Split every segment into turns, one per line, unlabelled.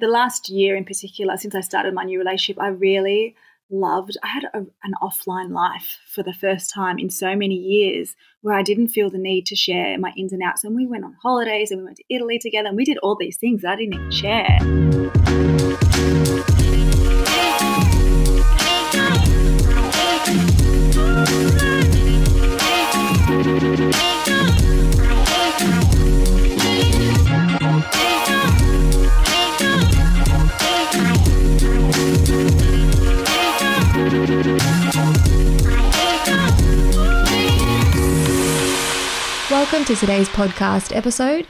The last year in particular, since I started my new relationship, I really loved, I had a, an offline life for the first time in so many years where I didn't feel the need to share my ins and outs. And we went on holidays and we went to Italy together and we did all these things I didn't even share.
To today's podcast episode.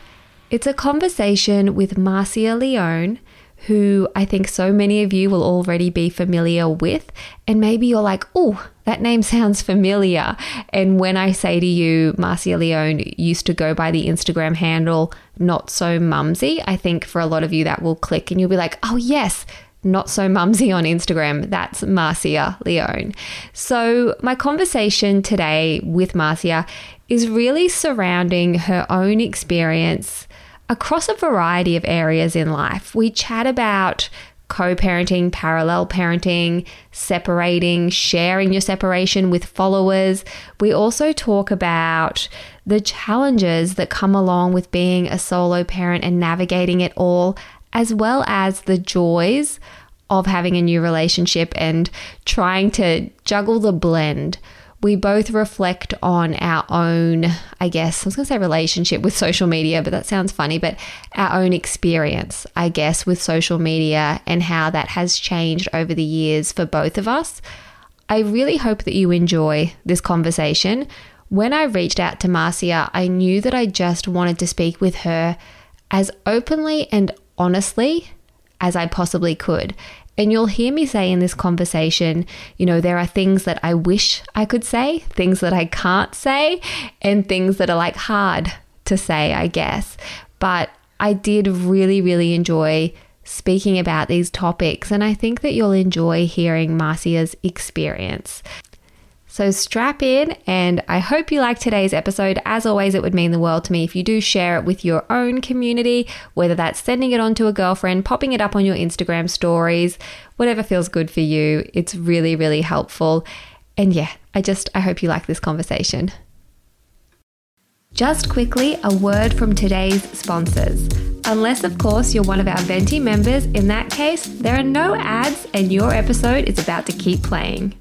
It's a conversation with Marcia Leone, who I think so many of you will already be familiar with. And maybe you're like, oh, that name sounds familiar. And when I say to you, Marcia Leone used to go by the Instagram handle Not So Mumsy, I think for a lot of you that will click and you'll be like, oh, yes, not so mumsy on Instagram. That's Marcia Leone. So, my conversation today with Marcia is really surrounding her own experience across a variety of areas in life. We chat about co parenting, parallel parenting, separating, sharing your separation with followers. We also talk about the challenges that come along with being a solo parent and navigating it all, as well as the joys of having a new relationship and trying to juggle the blend we both reflect on our own, I guess, I was going to say relationship with social media, but that sounds funny, but our own experience, I guess, with social media and how that has changed over the years for both of us. I really hope that you enjoy this conversation. When I reached out to Marcia, I knew that I just wanted to speak with her as openly and honestly as I possibly could. And you'll hear me say in this conversation, you know, there are things that I wish I could say, things that I can't say, and things that are like hard to say, I guess. But I did really, really enjoy speaking about these topics, and I think that you'll enjoy hearing Marcia's experience. So strap in, and I hope you like today's episode. As always, it would mean the world to me if you do share it with your own community, whether that's sending it on to a girlfriend, popping it up on your Instagram stories, whatever feels good for you. It's really, really helpful. And yeah, I just, I hope you like this conversation. Just quickly, a word from today's sponsors. Unless, of course, you're one of our Venti members, in that case, there are no ads and your episode is about to keep playing.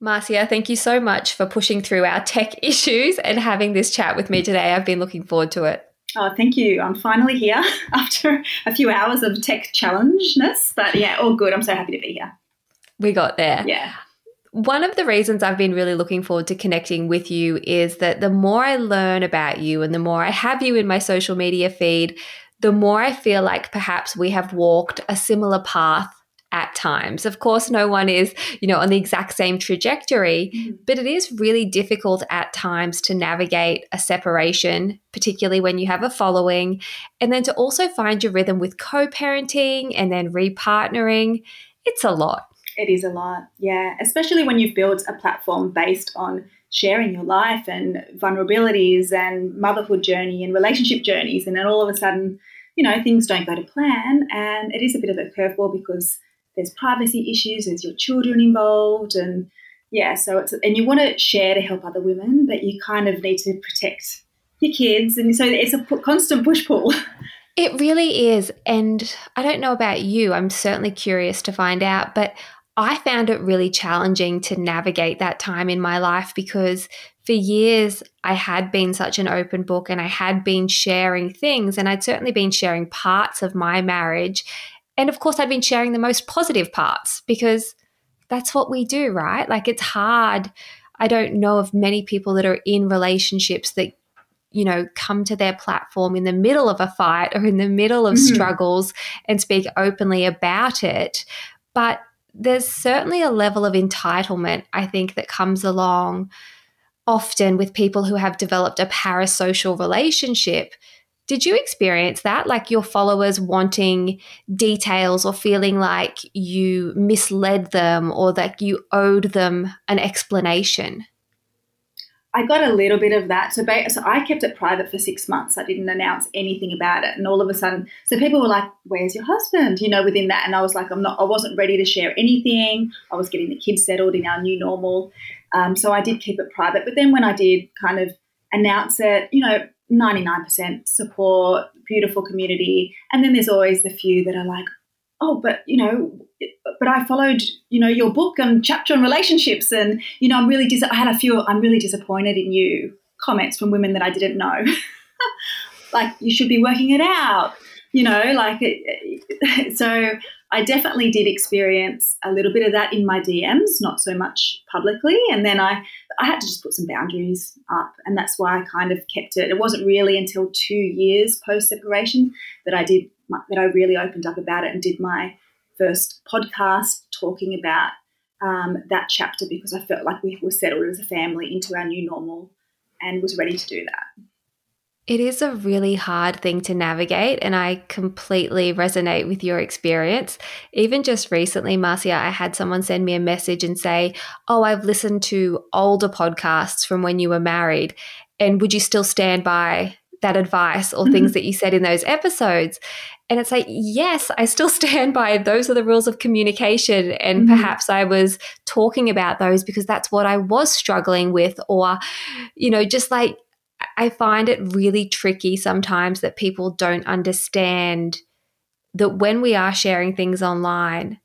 Marcia, thank you so much for pushing through our tech issues and having this chat with me today. I've been looking forward to it.
Oh, thank you. I'm finally here after a few hours of tech challengeness, but yeah, all good. I'm so happy to be here.
We got there.
Yeah.
One of the reasons I've been really looking forward to connecting with you is that the more I learn about you and the more I have you in my social media feed, the more I feel like perhaps we have walked a similar path at times. Of course, no one is, you know, on the exact same trajectory, mm-hmm. but it is really difficult at times to navigate a separation, particularly when you have a following, and then to also find your rhythm with co-parenting and then repartnering. It's a lot.
It is a lot. Yeah, especially when you've built a platform based on sharing your life and vulnerabilities and motherhood journey and relationship journeys and then all of a sudden you know things don't go to plan and it is a bit of a curveball because there's privacy issues, there's your children involved, and yeah, so it's and you want to share to help other women, but you kind of need to protect your kids, and so it's a constant push pull.
It really is, and I don't know about you. I'm certainly curious to find out, but I found it really challenging to navigate that time in my life because for years I had been such an open book and I had been sharing things and I'd certainly been sharing parts of my marriage and of course, I've been sharing the most positive parts because that's what we do, right? Like it's hard. I don't know of many people that are in relationships that you know, come to their platform in the middle of a fight or in the middle of mm-hmm. struggles and speak openly about it. But there's certainly a level of entitlement, I think, that comes along often with people who have developed a parasocial relationship. Did you experience that? Like your followers wanting details or feeling like you misled them or that you owed them an explanation?
I got a little bit of that. So, so I kept it private for six months. I didn't announce anything about it. And all of a sudden, so people were like, "Where's your husband?" You know, within that, and I was like, "I'm not. I wasn't ready to share anything. I was getting the kids settled in our new normal." Um, so I did keep it private. But then when I did kind of announce it, you know, 99% support, beautiful community, and then there's always the few that are like, "Oh, but you know, but I followed, you know, your book and chapter on relationships, and you know, I'm really dis- I had a few. I'm really disappointed in you comments from women that I didn't know. like you should be working it out, you know, like it, so. I definitely did experience a little bit of that in my DMs, not so much publicly. And then I, I had to just put some boundaries up, and that's why I kind of kept it. It wasn't really until two years post separation that I did that I really opened up about it and did my first podcast talking about um, that chapter because I felt like we were settled as a family into our new normal and was ready to do that.
It is a really hard thing to navigate, and I completely resonate with your experience. Even just recently, Marcia, I had someone send me a message and say, Oh, I've listened to older podcasts from when you were married, and would you still stand by that advice or mm-hmm. things that you said in those episodes? And it's like, yes, I still stand by those are the rules of communication. And mm-hmm. perhaps I was talking about those because that's what I was struggling with. Or, you know, just like I find it really tricky sometimes that people don't understand that when we are sharing things online,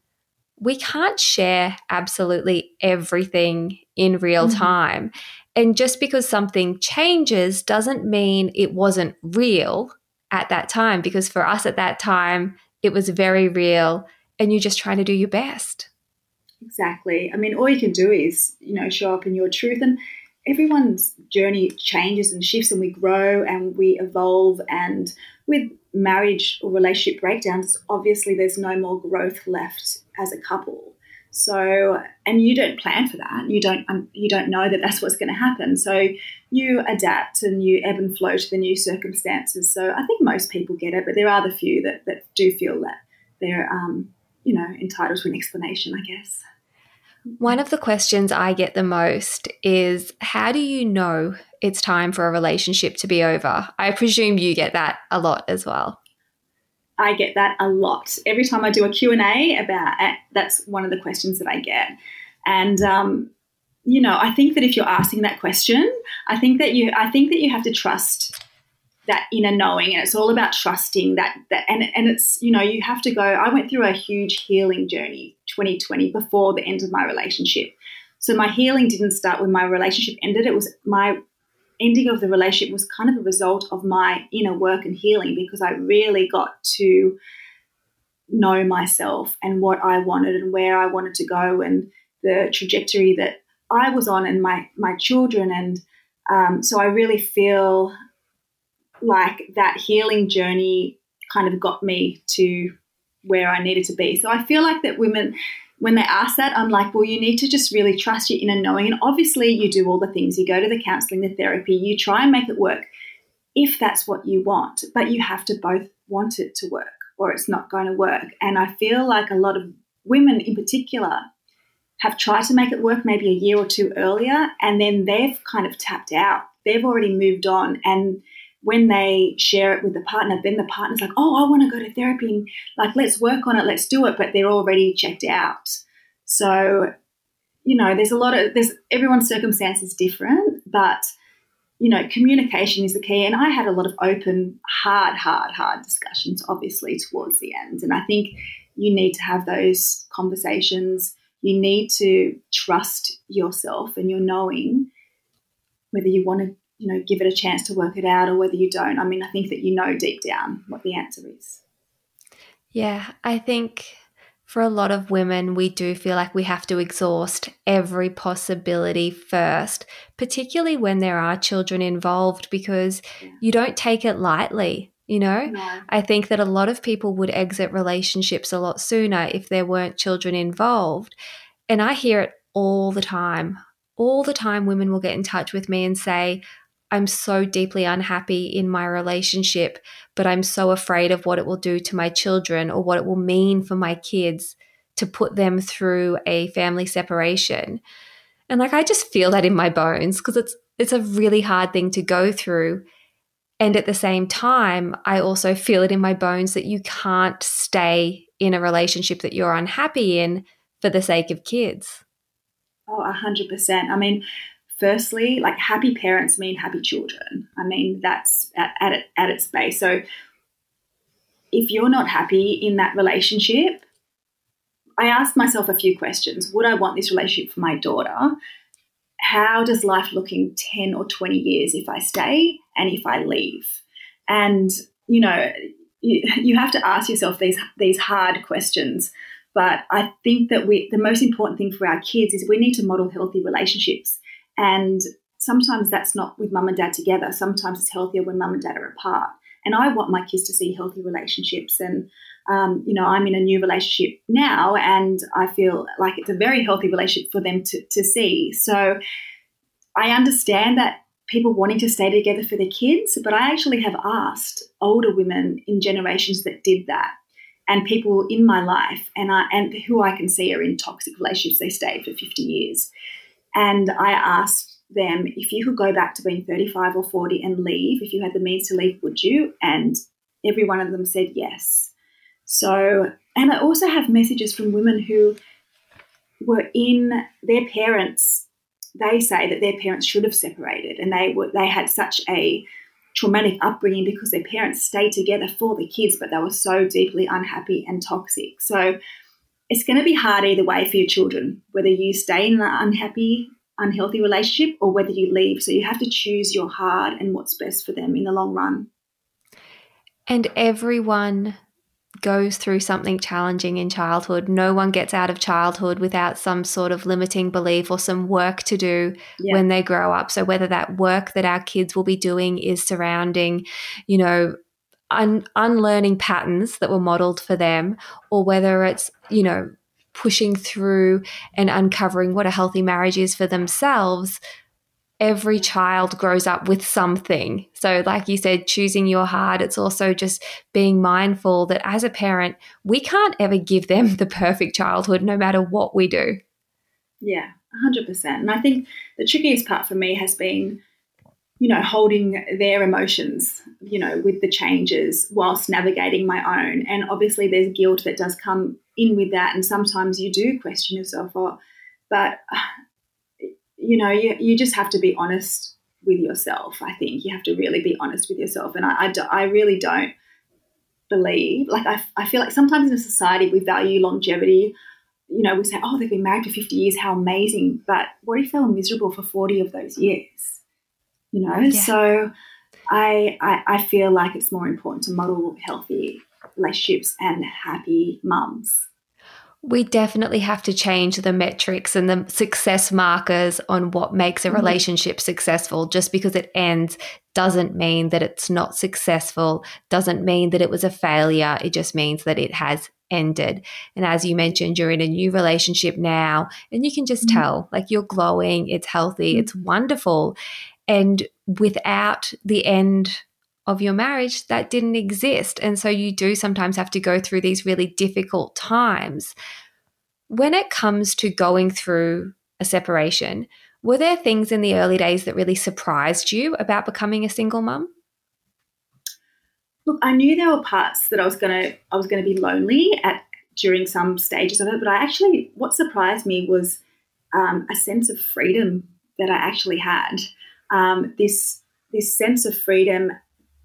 we can't share absolutely everything in real mm-hmm. time. And just because something changes doesn't mean it wasn't real at that time because for us at that time, it was very real and you're just trying to do your best.
Exactly. I mean, all you can do is, you know, show up in your truth. And everyone's journey changes and shifts, and we grow and we evolve. And with marriage or relationship breakdowns, obviously, there's no more growth left as a couple. So, and you don't plan for that. You don't um, you don't know that that's what's going to happen. So, you adapt and you ebb and flow to the new circumstances. So, I think most people get it, but there are the few that that do feel that they're um, you know entitled to an explanation. I guess.
One of the questions I get the most is how do you know it's time for a relationship to be over? I presume you get that a lot as well.
I get that a lot. Every time I do a Q&A about it, that's one of the questions that I get. And um, you know, I think that if you're asking that question, I think that you I think that you have to trust that inner knowing and it's all about trusting that that and and it's you know, you have to go I went through a huge healing journey 2020 before the end of my relationship. So my healing didn't start when my relationship ended. It was my ending of the relationship was kind of a result of my inner work and healing because I really got to know myself and what I wanted and where I wanted to go and the trajectory that I was on and my my children and um, so I really feel like that healing journey kind of got me to where I needed to be. So I feel like that women when they ask that, I'm like, well, you need to just really trust your inner knowing. And obviously, you do all the things. You go to the counseling, the therapy, you try and make it work if that's what you want. But you have to both want it to work or it's not going to work. And I feel like a lot of women in particular have tried to make it work maybe a year or two earlier and then they've kind of tapped out. They've already moved on and when they share it with the partner, then the partner's like, oh, I want to go to therapy and like, let's work on it, let's do it. But they're already checked out. So, you know, there's a lot of, there's everyone's circumstance is different, but, you know, communication is the key. And I had a lot of open, hard, hard, hard discussions, obviously, towards the end. And I think you need to have those conversations. You need to trust yourself and your knowing whether you want to you know, give it a chance to work it out or whether you don't. I mean, I think that you know deep down what the answer is.
Yeah, I think for a lot of women, we do feel like we have to exhaust every possibility first, particularly when there are children involved, because yeah. you don't take it lightly. You know,
no.
I think that a lot of people would exit relationships a lot sooner if there weren't children involved. And I hear it all the time. All the time, women will get in touch with me and say, I'm so deeply unhappy in my relationship, but I'm so afraid of what it will do to my children or what it will mean for my kids to put them through a family separation. And like I just feel that in my bones because it's it's a really hard thing to go through. And at the same time, I also feel it in my bones that you can't stay in a relationship that you're unhappy in for the sake of kids.
Oh, 100%. I mean, firstly, like happy parents mean happy children. I mean, that's at, at, at its base. So if you're not happy in that relationship, I asked myself a few questions. Would I want this relationship for my daughter? How does life look in 10 or 20 years if I stay and if I leave? And, you know, you, you have to ask yourself these, these hard questions. But I think that we, the most important thing for our kids is we need to model healthy relationships. And sometimes that's not with mum and dad together. Sometimes it's healthier when mum and dad are apart. And I want my kids to see healthy relationships. And, um, you know, I'm in a new relationship now, and I feel like it's a very healthy relationship for them to, to see. So I understand that people wanting to stay together for their kids, but I actually have asked older women in generations that did that and people in my life and I and who I can see are in toxic relationships they stayed for 50 years and I asked them if you could go back to being 35 or 40 and leave, if you had the means to leave, would you? And every one of them said yes. So, and I also have messages from women who were in their parents. They say that their parents should have separated, and they were they had such a traumatic upbringing because their parents stayed together for the kids, but they were so deeply unhappy and toxic. So it's going to be hard either way for your children, whether you stay in an unhappy, unhealthy relationship or whether you leave. So you have to choose your hard and what's best for them in the long run.
And everyone goes through something challenging in childhood. No one gets out of childhood without some sort of limiting belief or some work to do yeah. when they grow up. So whether that work that our kids will be doing is surrounding, you know, un- unlearning patterns that were modeled for them, or whether it's, you know, pushing through and uncovering what a healthy marriage is for themselves, every child grows up with something. So, like you said, choosing your heart, it's also just being mindful that as a parent, we can't ever give them the perfect childhood no matter what we do.
Yeah, 100%. And I think the trickiest part for me has been you know, holding their emotions, you know, with the changes whilst navigating my own. And obviously, there's guilt that does come in with that. And sometimes you do question yourself, or, but, you know, you, you just have to be honest with yourself. I think you have to really be honest with yourself. And I, I, do, I really don't believe, like, I, I feel like sometimes in a society we value longevity. You know, we say, oh, they've been married for 50 years, how amazing. But what if they were miserable for 40 of those years? You know yeah. so I, I i feel like it's more important to model healthy relationships and happy mums
we definitely have to change the metrics and the success markers on what makes a mm-hmm. relationship mm-hmm. successful. Just because it ends doesn't mean that it's not successful, doesn't mean that it was a failure. It just means that it has ended. And as you mentioned, you're in a new relationship now, and you can just mm-hmm. tell like you're glowing, it's healthy, mm-hmm. it's wonderful. And without the end of your marriage, that didn't exist. And so you do sometimes have to go through these really difficult times. When it comes to going through a separation, were there things in the early days that really surprised you about becoming a single mum?
Look, I knew there were parts that I was gonna I was gonna be lonely at during some stages of it, but I actually what surprised me was um, a sense of freedom that I actually had um, this this sense of freedom,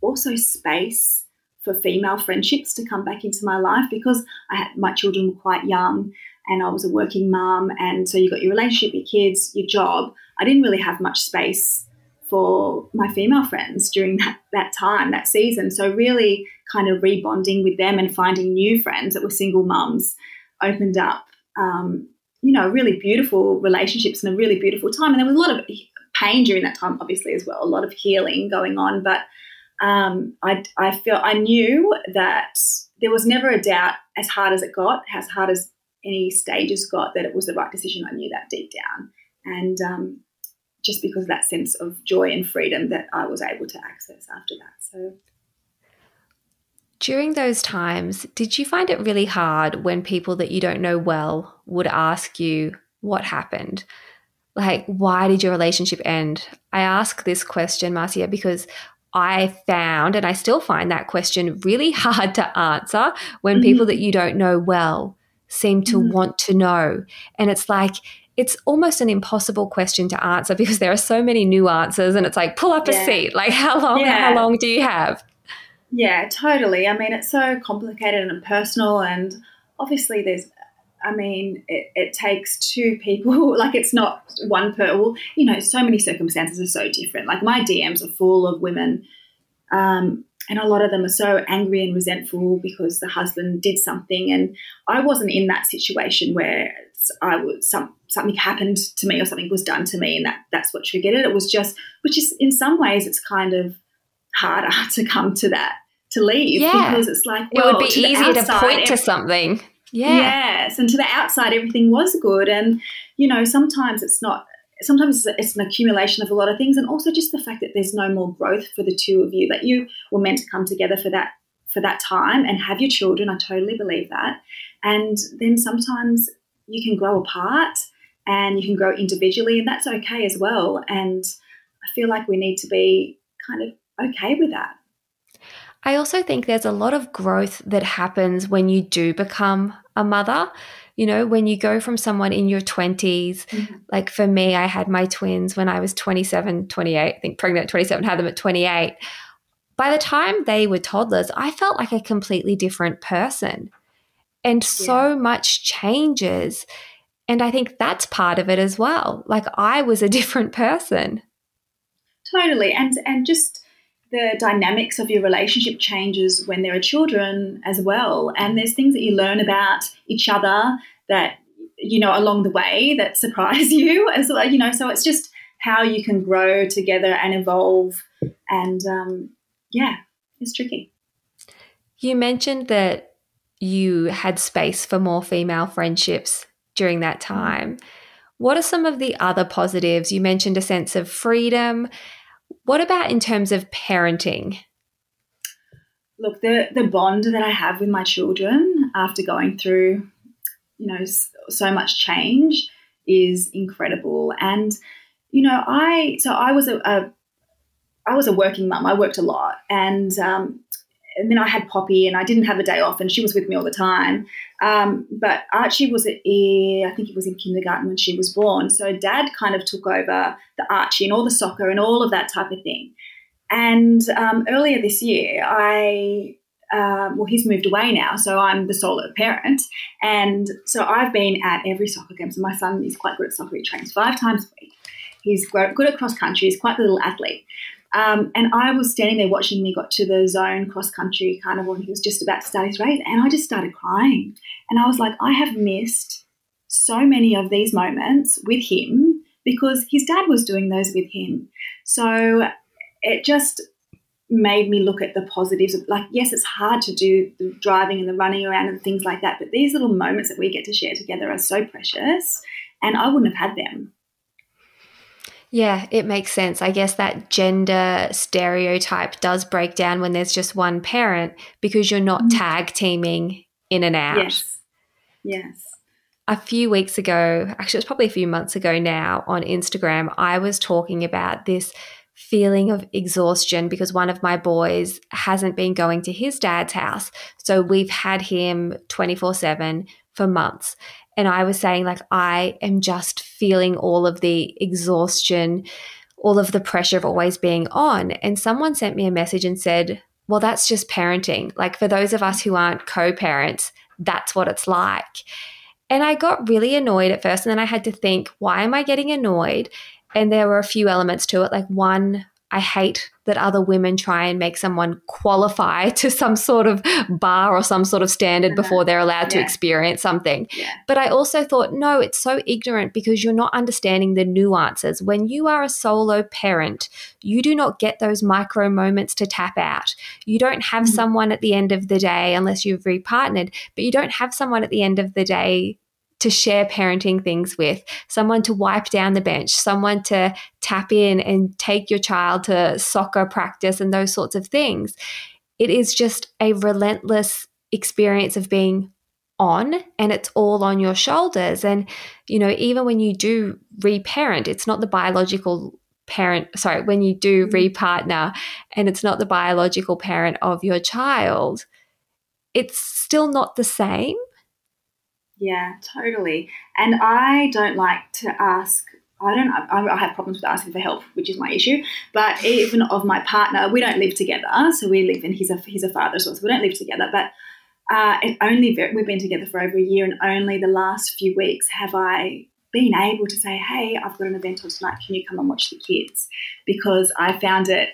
also space for female friendships to come back into my life because I had my children were quite young and I was a working mum, and so you got your relationship, your kids, your job. I didn't really have much space for my female friends during that, that time, that season. So really kind of rebonding with them and finding new friends that were single mums opened up, um, you know, really beautiful relationships and a really beautiful time. And there was a lot of pain during that time, obviously, as well, a lot of healing going on. But um, I, I feel I knew that there was never a doubt, as hard as it got, as hard as any stages got, that it was the right decision. I knew that deep down. And um, just because that sense of joy and freedom that I was able to access after that. So
during those times, did you find it really hard when people that you don't know well would ask you what happened? Like, why did your relationship end? I ask this question, Marcia, because I found, and I still find that question really hard to answer when mm-hmm. people that you don't know well seem to mm-hmm. want to know. And it's like, it's almost an impossible question to answer because there are so many nuances and it's like pull up yeah. a seat like how long yeah. how long do you have
yeah, totally. I mean, it's so complicated and personal, and obviously, there's. I mean, it, it takes two people. Like, it's not one per. Well, you know, so many circumstances are so different. Like, my DMs are full of women, um, and a lot of them are so angry and resentful because the husband did something, and I wasn't in that situation where I was some something happened to me or something was done to me, and that that's what triggered it. It was just, which is in some ways, it's kind of harder to come to that to leave yeah. because it's like well,
it would be to easier outside, to point to something. Yeah.
Yes, and to the outside everything was good, and you know sometimes it's not. Sometimes it's an accumulation of a lot of things, and also just the fact that there's no more growth for the two of you. That you were meant to come together for that for that time and have your children. I totally believe that. And then sometimes you can grow apart and you can grow individually, and that's okay as well. And I feel like we need to be kind of okay with that.
I also think there's a lot of growth that happens when you do become a mother. You know, when you go from someone in your 20s, mm-hmm. like for me, I had my twins when I was 27, 28, I think pregnant at 27, had them at 28. By the time they were toddlers, I felt like a completely different person. And so much changes. And I think that's part of it as well. Like I was a different person.
Totally. And and just the dynamics of your relationship changes when there are children as well. And there's things that you learn about each other that, you know, along the way that surprise you as well. You know, so it's just how you can grow together and evolve. And um, yeah, it's tricky.
You mentioned that you had space for more female friendships during that mm-hmm. time. What are some of the other positives? You mentioned a sense of freedom what about in terms of parenting?
Look, the the bond that I have with my children after going through, you know, so much change is incredible. And you know, I so I was a, a I was a working mum. I worked a lot, and um, and then I had Poppy, and I didn't have a day off, and she was with me all the time. Um, but Archie was, I think he was in kindergarten when she was born. So Dad kind of took over the Archie and all the soccer and all of that type of thing. And um, earlier this year, I uh, well, he's moved away now, so I'm the solo parent, and so I've been at every soccer game. So my son is quite good at soccer; he trains five times a week. He's good at cross country. He's quite a little athlete. Um, and I was standing there watching me got to the zone cross country carnival and he was just about to start his race. And I just started crying. And I was like, I have missed so many of these moments with him because his dad was doing those with him. So it just made me look at the positives of like, yes, it's hard to do the driving and the running around and things like that, but these little moments that we get to share together are so precious. And I wouldn't have had them
yeah, it makes sense. I guess that gender stereotype does break down when there's just one parent because you're not mm. tag teaming in and out.
Yes. Yes.
A few weeks ago, actually, it was probably a few months ago now on Instagram, I was talking about this feeling of exhaustion because one of my boys hasn't been going to his dad's house. So we've had him 24 7 for months. And I was saying, like, I am just feeling all of the exhaustion, all of the pressure of always being on. And someone sent me a message and said, well, that's just parenting. Like, for those of us who aren't co parents, that's what it's like. And I got really annoyed at first. And then I had to think, why am I getting annoyed? And there were a few elements to it. Like, one, I hate that other women try and make someone qualify to some sort of bar or some sort of standard uh-huh. before they're allowed yeah. to experience something. Yeah. But I also thought, no, it's so ignorant because you're not understanding the nuances. When you are a solo parent, you do not get those micro moments to tap out. You don't have mm-hmm. someone at the end of the day, unless you've repartnered, but you don't have someone at the end of the day to share parenting things with, someone to wipe down the bench, someone to tap in and take your child to soccer practice and those sorts of things. It is just a relentless experience of being on and it's all on your shoulders. And, you know, even when you do reparent, it's not the biological parent, sorry, when you do mm-hmm. repartner and it's not the biological parent of your child, it's still not the same
yeah, totally. And I don't like to ask. I don't. I, have problems with asking for help, which is my issue. But even of my partner, we don't live together. So we live, in. he's a he's a father as well. So we don't live together. But uh, it only we've been together for over a year, and only the last few weeks have I been able to say, "Hey, I've got an event on tonight. Can you come and watch the kids?" Because I found it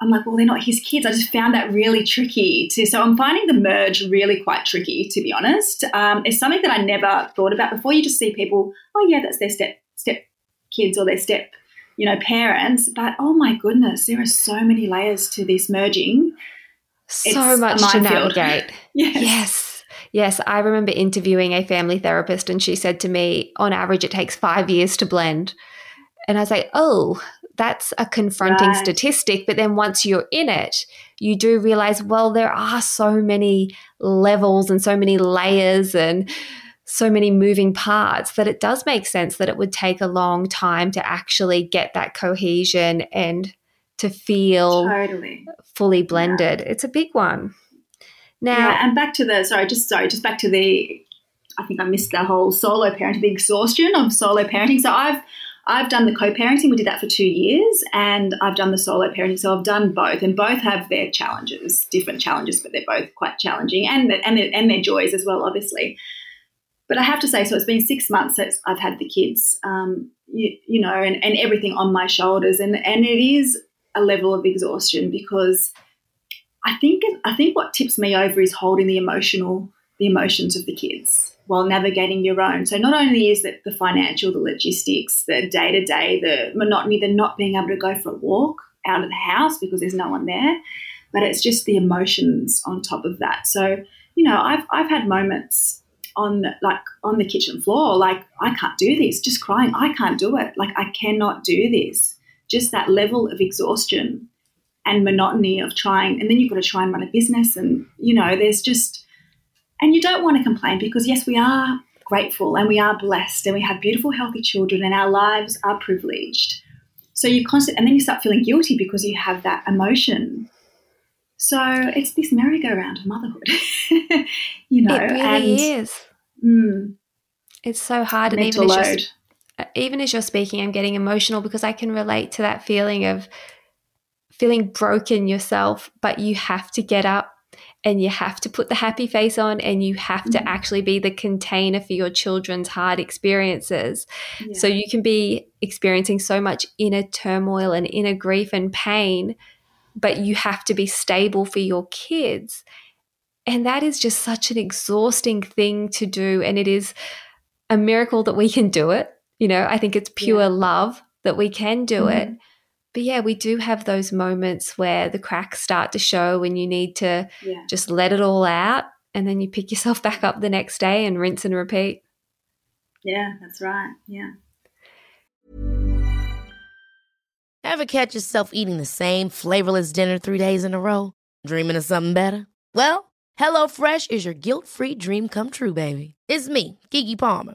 I'm like, well, they're not his kids. I just found that really tricky to. So I'm finding the merge really quite tricky, to be honest. Um, it's something that I never thought about before. You just see people, oh yeah, that's their step step kids or their step, you know, parents. But oh my goodness, there are so many layers to this merging.
So it's much to navigate. yes. yes. Yes, I remember interviewing a family therapist, and she said to me, on average, it takes five years to blend. And I was like, oh, that's a confronting right. statistic. But then once you're in it, you do realize, well, there are so many levels and so many layers and so many moving parts that it does make sense that it would take a long time to actually get that cohesion and to feel totally. fully blended. Yeah. It's a big one.
Now, yeah, and back to the sorry, just sorry, just back to the. I think I missed the whole solo parenting, the exhaustion of solo parenting. So I've I've done the co-parenting. We did that for two years, and I've done the solo parenting. So I've done both, and both have their challenges, different challenges, but they're both quite challenging, and and their, and their joys as well, obviously. But I have to say, so it's been six months since I've had the kids, um, you, you know, and, and everything on my shoulders, and and it is a level of exhaustion because I think I think what tips me over is holding the emotional the emotions of the kids while navigating your own. So not only is it the financial, the logistics, the day to day, the monotony, the not being able to go for a walk out of the house because there's no one there, but it's just the emotions on top of that. So you know, I've I've had moments on like on the kitchen floor, like I can't do this, just crying, I can't do it, like I cannot do this. Just that level of exhaustion and monotony of trying, and then you've got to try and run a business, and you know, there's just and you don't want to complain because, yes, we are grateful and we are blessed and we have beautiful, healthy children and our lives are privileged. So you constant, and then you start feeling guilty because you have that emotion. So it's this merry-go-round of motherhood, you know. It
really and, is. Mm, it's so hard, and even as, you're, even as you're speaking, I'm getting emotional because I can relate to that feeling of feeling broken yourself, but you have to get up and you have to put the happy face on and you have to mm-hmm. actually be the container for your children's hard experiences. Yeah. So you can be experiencing so much inner turmoil and inner grief and pain, but you have to be stable for your kids. And that is just such an exhausting thing to do. And it is a miracle that we can do it. You know, I think it's pure yeah. love that we can do mm-hmm. it but yeah, we do have those moments where the cracks start to show and you need to yeah. just let it all out and then you pick yourself back up the next day and rinse and repeat.
Yeah, that's right. Yeah.
Ever catch yourself eating the same flavorless dinner three days in a row? Dreaming of something better? Well, HelloFresh is your guilt free dream come true, baby. It's me, Keke Palmer.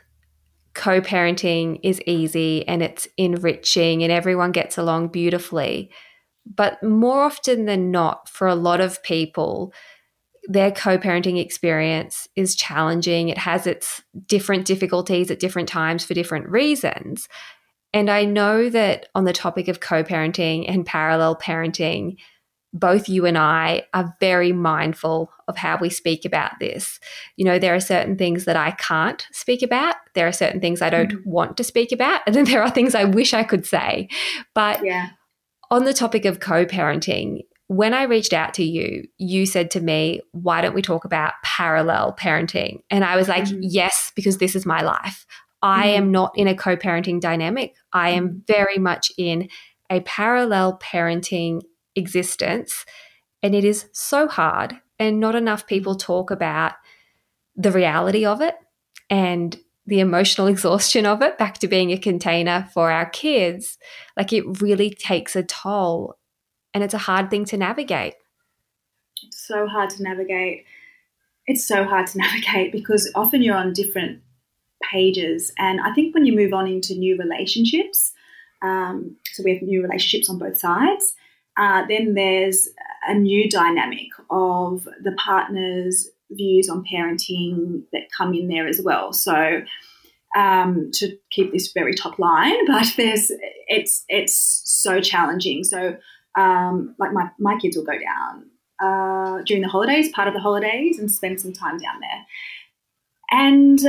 co parenting is easy and it's enriching and everyone gets along beautifully. But more often than not, for a lot of people, their co parenting experience is challenging. It has its different difficulties at different times for different reasons. And I know that on the topic of co parenting and parallel parenting, both you and I are very mindful of how we speak about this. You know, there are certain things that I can't speak about. There are certain things I don't mm-hmm. want to speak about. And then there are things I wish I could say. But yeah. on the topic of co parenting, when I reached out to you, you said to me, Why don't we talk about parallel parenting? And I was like, mm-hmm. Yes, because this is my life. I mm-hmm. am not in a co parenting dynamic. I am mm-hmm. very much in a parallel parenting existence. And it is so hard, and not enough people talk about the reality of it and the emotional exhaustion of it back to being a container for our kids. Like it really takes a toll, and it's a hard thing to navigate.
It's so hard to navigate. It's so hard to navigate because often you're on different pages. And I think when you move on into new relationships, um, so we have new relationships on both sides, uh, then there's a new dynamic of the partner's views on parenting that come in there as well. So um, to keep this very top line, but there's it's it's so challenging. So um, like my my kids will go down uh, during the holidays, part of the holidays, and spend some time down there, and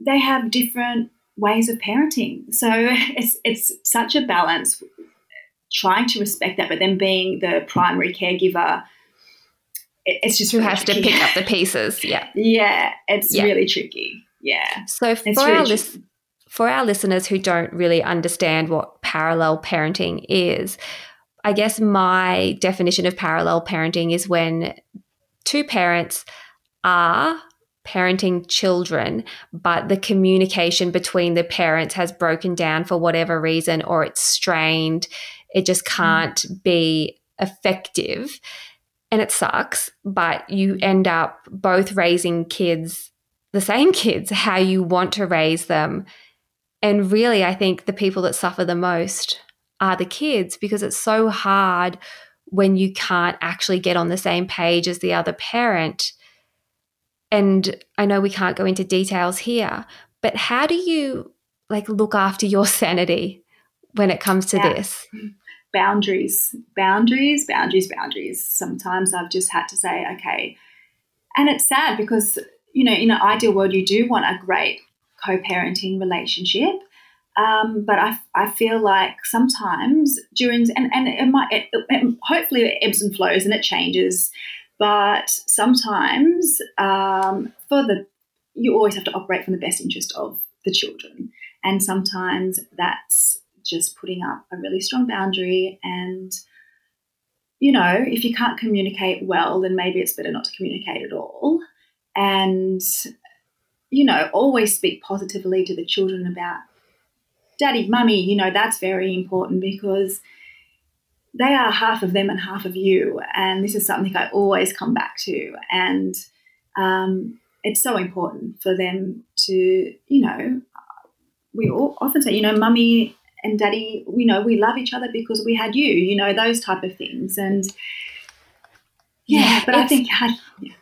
they have different ways of parenting. So it's it's such a balance trying to respect that, but then being the primary caregiver, it, it's just
who really has tricky. to pick up the pieces. Yeah,
yeah, it's yeah. really tricky. Yeah.
So for really our lis- for our listeners who don't really understand what parallel parenting is, I guess my definition of parallel parenting is when two parents are parenting children, but the communication between the parents has broken down for whatever reason or it's strained it just mm. can't mm. be effective. And it sucks, but you end up both raising kids, the same kids, how you want to raise them. And really, I think the people that suffer the most are the kids because it's so hard when you can't actually get on the same page as the other parent. And I know we can't go into details here, but how do you like look after your sanity when it comes to yeah. this?
Boundaries, boundaries, boundaries, boundaries. Sometimes I've just had to say, okay. And it's sad because, you know, in an ideal world, you do want a great co parenting relationship. Um, but I, I feel like sometimes during, and, and it might, it, it, hopefully it ebbs and flows and it changes. But sometimes um, for the, you always have to operate from the best interest of the children. And sometimes that's just putting up a really strong boundary and you know if you can't communicate well then maybe it's better not to communicate at all. And you know always speak positively to the children about daddy mummy you know that's very important because they are half of them and half of you. And this is something i always come back to. And um, it's so important for them to you know we all often say you know mummy and daddy, you know, we love each other because we had you, you know, those type of things. And yeah, yeah but I think yeah.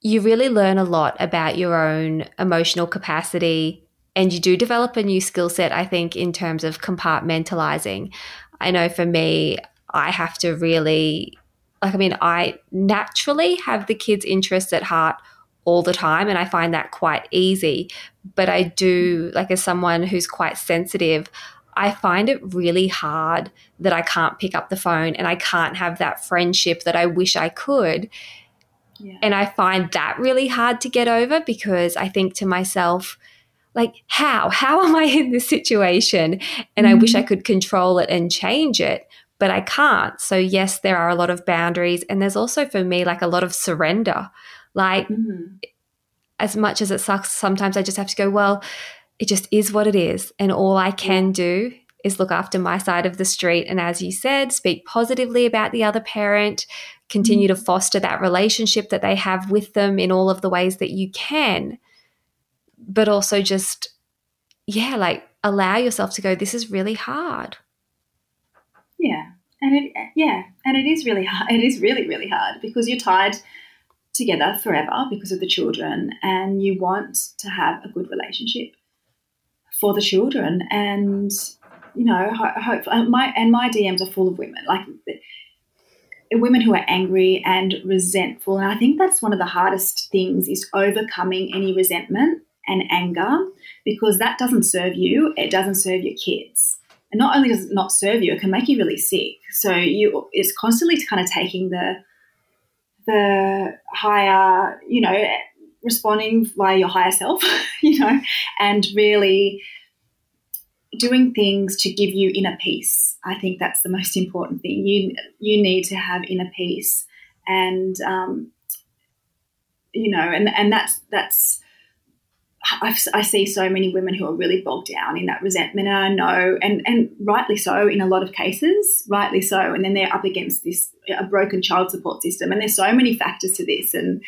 you really learn a lot about your own emotional capacity and you do develop a new skill set, I think, in terms of compartmentalizing. I know for me, I have to really, like, I mean, I naturally have the kids' interests at heart all the time and I find that quite easy. But I do, like, as someone who's quite sensitive, I find it really hard that I can't pick up the phone and I can't have that friendship that I wish I could. Yeah. And I find that really hard to get over because I think to myself, like, how? How am I in this situation? And mm-hmm. I wish I mm-hmm. could control it and change it, but I can't. So, yes, there are a lot of boundaries. And there's also for me, like, a lot of surrender. Like, mm-hmm. As much as it sucks, sometimes I just have to go, well, it just is what it is. And all I can do is look after my side of the street. And as you said, speak positively about the other parent, continue mm-hmm. to foster that relationship that they have with them in all of the ways that you can. But also just, yeah, like allow yourself to go, this is really hard.
Yeah. And it, yeah, and it is really hard. It is really, really hard because you're tied together forever because of the children and you want to have a good relationship for the children. And you know hope my and my DMs are full of women like women who are angry and resentful. And I think that's one of the hardest things is overcoming any resentment and anger because that doesn't serve you it doesn't serve your kids. And not only does it not serve you it can make you really sick. So you it's constantly kind of taking the the higher, you know, responding via your higher self, you know, and really doing things to give you inner peace. I think that's the most important thing. You you need to have inner peace, and um, you know, and and that's that's I've, i see so many women who are really bogged down in that resentment, and I know, and and rightly so in a lot of cases, rightly so. And then they're up against this a broken child support system, and there's so many factors to this, and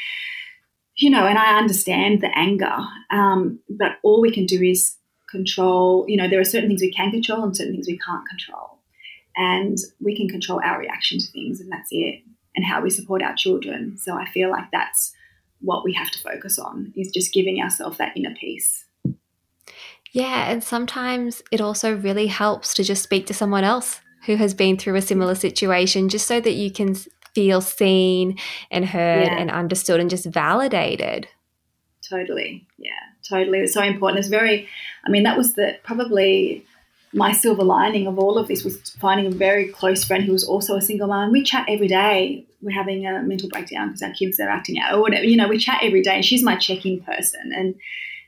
you know, and I understand the anger, um, but all we can do is control. You know, there are certain things we can control and certain things we can't control, and we can control our reaction to things, and that's it, and how we support our children. So I feel like that's what we have to focus on is just giving ourselves that inner peace.
Yeah, and sometimes it also really helps to just speak to someone else who has been through a similar situation just so that you can feel seen and heard yeah. and understood and just validated.
Totally. Yeah, totally. It's so important. It's very, I mean, that was the probably my silver lining of all of this was finding a very close friend who was also a single mom. We chat every day. We're having a mental breakdown because our kids are acting out or whatever. You know, we chat every day. And she's my check-in person, and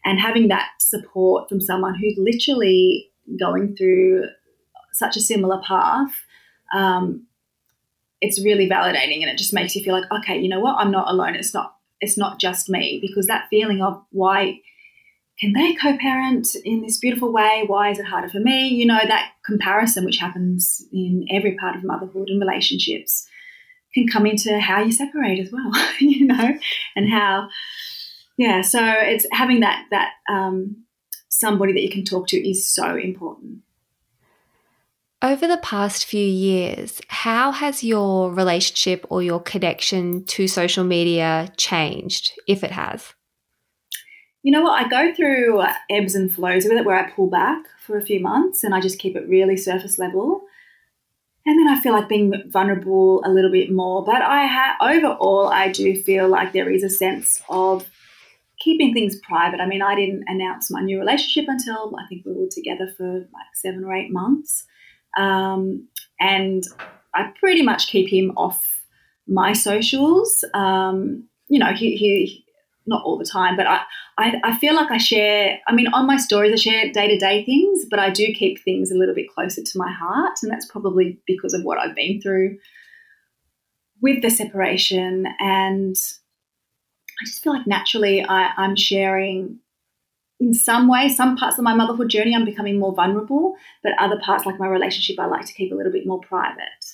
and having that support from someone who's literally going through such a similar path. Um, it's really validating, and it just makes you feel like, okay, you know what? I'm not alone. It's not. It's not just me because that feeling of why can they co-parent in this beautiful way? Why is it harder for me? You know, that comparison which happens in every part of motherhood and relationships can come into how you separate as well, you know, and how, yeah. So it's having that that um, somebody that you can talk to is so important.
Over the past few years, how has your relationship or your connection to social media changed, if it has?
You know what? I go through ebbs and flows with it where I pull back for a few months and I just keep it really surface level. And then I feel like being vulnerable a little bit more. But I have overall, I do feel like there is a sense of keeping things private. I mean, I didn't announce my new relationship until I think we were together for like seven or eight months. Um, and I pretty much keep him off my socials. Um, you know, he, he not all the time, but I, I, I feel like I share, I mean, on my stories, I share day to day things, but I do keep things a little bit closer to my heart. And that's probably because of what I've been through with the separation. And I just feel like naturally I, I'm sharing in some way, some parts of my motherhood journey, I'm becoming more vulnerable, but other parts, like my relationship, I like to keep a little bit more private.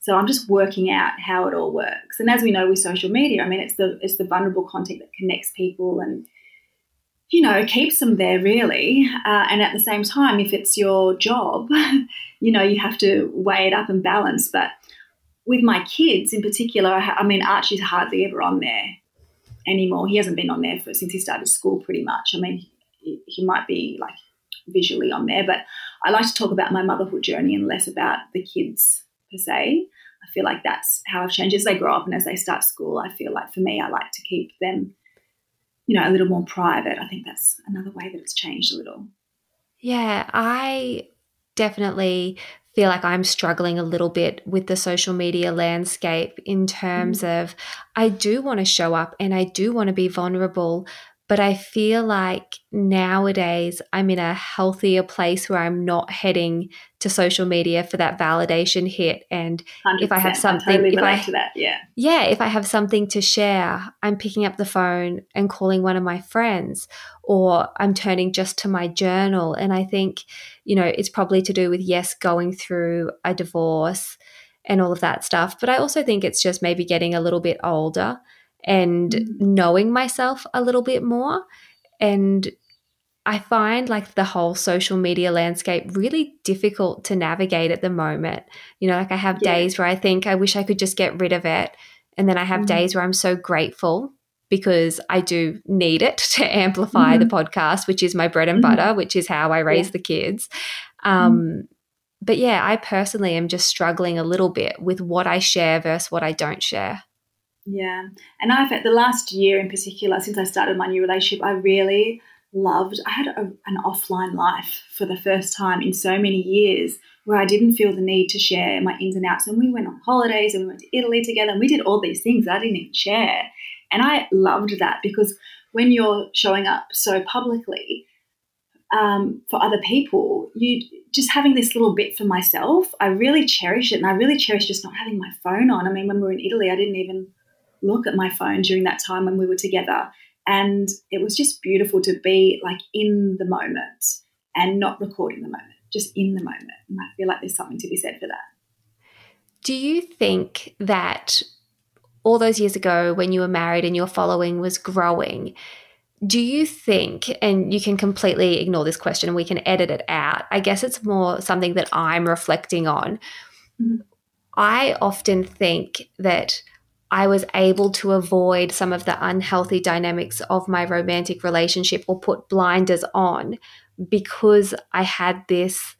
So I'm just working out how it all works. And as we know with social media, I mean, it's the it's the vulnerable content that connects people and you know keeps them there really. Uh, and at the same time, if it's your job, you know you have to weigh it up and balance. But with my kids in particular, I, I mean, Archie's hardly ever on there anymore. He hasn't been on there for, since he started school, pretty much. I mean, he, he might be like visually on there, but I like to talk about my motherhood journey and less about the kids per se. I feel like that's how I've changed as they grow up and as they start school. I feel like for me, I like to keep them, you know, a little more private. I think that's another way that it's changed a little.
Yeah, I definitely feel like I'm struggling a little bit with the social media landscape in terms mm. of I do want to show up and I do want to be vulnerable, but I feel like nowadays I'm in a healthier place where I'm not heading to social media for that validation hit. And if I have something, I
totally
if I,
to that, yeah,
yeah, if I have something to share, I'm picking up the phone and calling one of my friends, or I'm turning just to my journal. And I think, you know, it's probably to do with yes, going through a divorce and all of that stuff. But I also think it's just maybe getting a little bit older and mm-hmm. knowing myself a little bit more. And I find like the whole social media landscape really difficult to navigate at the moment. You know, like I have yeah. days where I think I wish I could just get rid of it. And then I have mm-hmm. days where I'm so grateful because I do need it to amplify mm-hmm. the podcast, which is my bread and mm-hmm. butter, which is how I raise yeah. the kids. Um, mm-hmm. But yeah, I personally am just struggling a little bit with what I share versus what I don't share.
Yeah. And I've had the last year in particular, since I started my new relationship, I really loved, I had a, an offline life for the first time in so many years where I didn't feel the need to share my ins and outs. And we went on holidays and we went to Italy together and we did all these things I didn't even share. And I loved that because when you're showing up so publicly um, for other people, you just having this little bit for myself, I really cherish it. And I really cherish just not having my phone on. I mean, when we were in Italy, I didn't even look at my phone during that time when we were together. And it was just beautiful to be like in the moment and not recording the moment, just in the moment. And I feel like there's something to be said for that.
Do you think that all those years ago when you were married and your following was growing, do you think, and you can completely ignore this question and we can edit it out, I guess it's more something that I'm reflecting on. Mm-hmm. I often think that I was able to avoid some of the unhealthy dynamics of my romantic relationship or put blinders on because I had this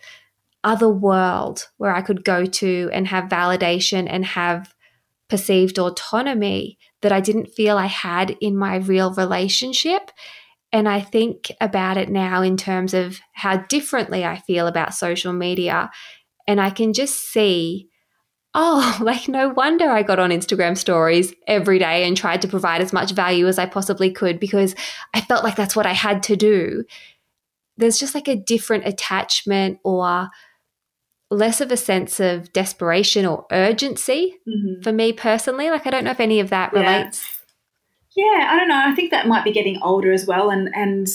other world where I could go to and have validation and have perceived autonomy that I didn't feel I had in my real relationship. And I think about it now in terms of how differently I feel about social media. And I can just see oh, like no wonder I got on Instagram stories every day and tried to provide as much value as I possibly could because I felt like that's what I had to do. There's just like a different attachment or less of a sense of desperation or urgency mm-hmm. for me personally. Like I don't know if any of that relates.
Yeah. yeah, I don't know. I think that might be getting older as well and and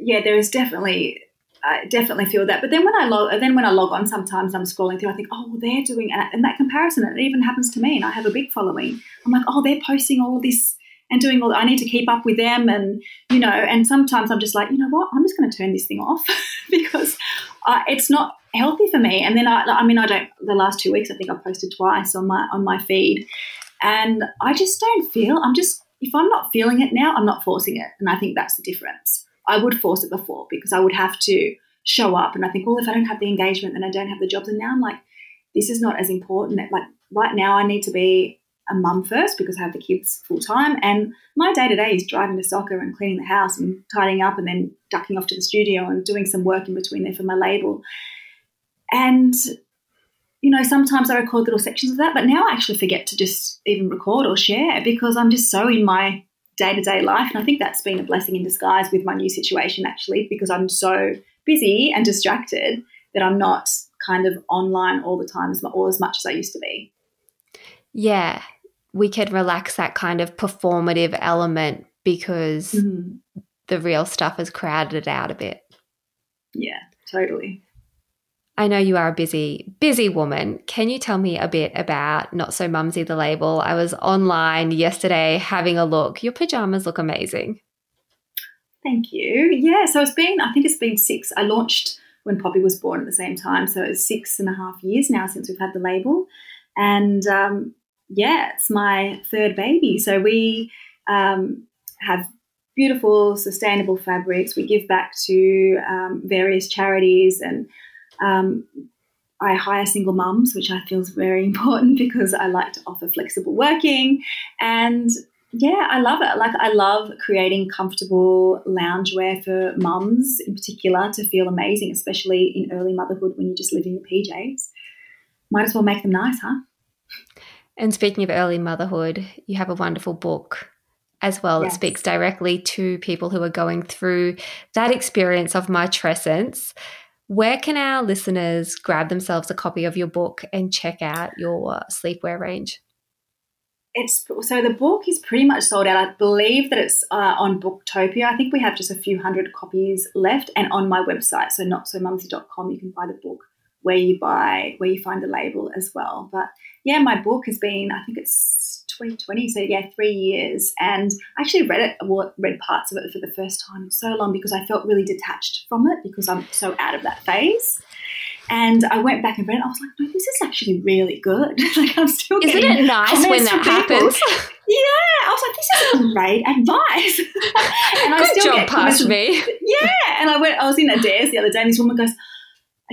yeah, there is definitely I definitely feel that. But then when I log, then when I log on, sometimes I'm scrolling through. I think, oh, they're doing, and that comparison, it even happens to me. And I have a big following. I'm like, oh, they're posting all this and doing all. I need to keep up with them, and you know. And sometimes I'm just like, you know what? I'm just going to turn this thing off because uh, it's not healthy for me. And then I, I mean, I don't. The last two weeks, I think I've posted twice on my on my feed, and I just don't feel. I'm just if I'm not feeling it now, I'm not forcing it, and I think that's the difference. I would force it before because I would have to show up and I think, well, if I don't have the engagement, then I don't have the jobs. And now I'm like, this is not as important. Like right now, I need to be a mum first because I have the kids full time. And my day to day is driving to soccer and cleaning the house and tidying up and then ducking off to the studio and doing some work in between there for my label. And, you know, sometimes I record little sections of that, but now I actually forget to just even record or share because I'm just so in my day to day life. And I think that's been a blessing in disguise with my new situation, actually, because I'm so busy and distracted that I'm not kind of online all the time as, or as much as I used to be.
Yeah, we can relax that kind of performative element because mm-hmm. the real stuff has crowded it out a bit.
Yeah, totally.
I know you are a busy, busy woman. Can you tell me a bit about Not So Mumsy the label? I was online yesterday having a look. Your pajamas look amazing.
Thank you. Yeah, so it's been, I think it's been six. I launched when Poppy was born at the same time. So it's six and a half years now since we've had the label. And um, yeah, it's my third baby. So we um, have beautiful, sustainable fabrics. We give back to um, various charities and um, I hire single mums, which I feel is very important because I like to offer flexible working. And yeah, I love it. Like, I love creating comfortable loungewear for mums in particular to feel amazing, especially in early motherhood when you're just live in your PJs. Might as well make them nice, huh?
And speaking of early motherhood, you have a wonderful book as well yes. that speaks directly to people who are going through that experience of matrescence. Where can our listeners grab themselves a copy of your book and check out your sleepwear range?
It's so the book is pretty much sold out. I believe that it's uh, on Booktopia. I think we have just a few hundred copies left, and on my website, so notsomumsy.com, you can buy the book where you buy where you find the label as well. But yeah, my book has been I think it's 2020. So yeah, three years. And I actually read it, read parts of it for the first time so long because I felt really detached from it because I'm so out of that phase. And I went back and read it. I was like, no, this is actually really good. like I'm still
Isn't it nice when that happens?
yeah. I was like, this is great advice.
and I good still job past me.
Yeah. And I went, I was in Adairs the other day and this woman goes,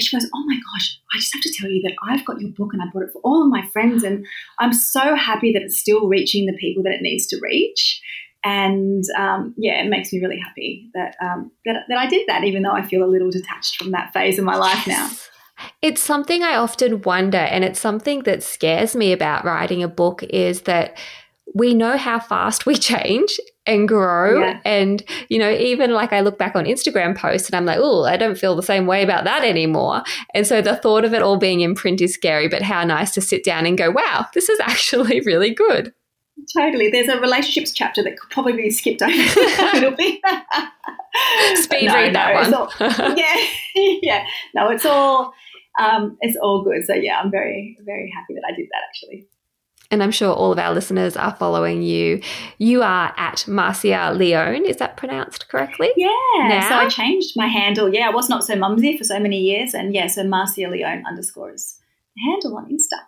she goes, Oh my gosh, I just have to tell you that I've got your book and I bought it for all of my friends. And I'm so happy that it's still reaching the people that it needs to reach. And um, yeah, it makes me really happy that, um, that, that I did that, even though I feel a little detached from that phase of my life now.
It's something I often wonder, and it's something that scares me about writing a book is that we know how fast we change and grow. Yeah. And, you know, even like I look back on Instagram posts and I'm like, oh, I don't feel the same way about that anymore. And so the thought of it all being in print is scary, but how nice to sit down and go, wow, this is actually really good.
Totally. There's a relationships chapter that could probably be skipped over a little bit.
Speed no, read no, that one.
All, yeah, yeah. No, it's all um, it's all good. So yeah, I'm very very happy that I did that actually
and I'm sure all of our listeners are following you. You are at Marcia Leone. Is that pronounced correctly?
Yeah. Now? So I changed my handle. Yeah, I was not so mumsy for so many years. And yeah, so Marcia Leone underscores the handle on Insta.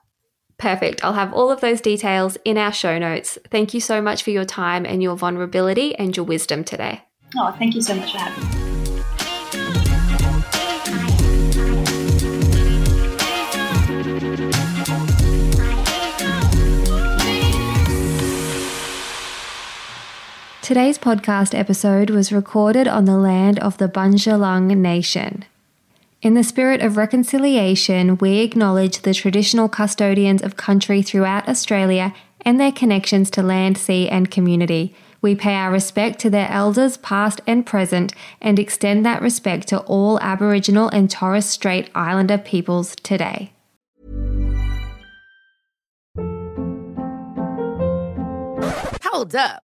Perfect. I'll have all of those details in our show notes. Thank you so much for your time and your vulnerability and your wisdom today.
Oh, thank you so much for having me.
Today's podcast episode was recorded on the land of the Bundjalung Nation. In the spirit of reconciliation, we acknowledge the traditional custodians of country throughout Australia and their connections to land, sea, and community. We pay our respect to their elders, past and present, and extend that respect to all Aboriginal and Torres Strait Islander peoples today.
Hold up.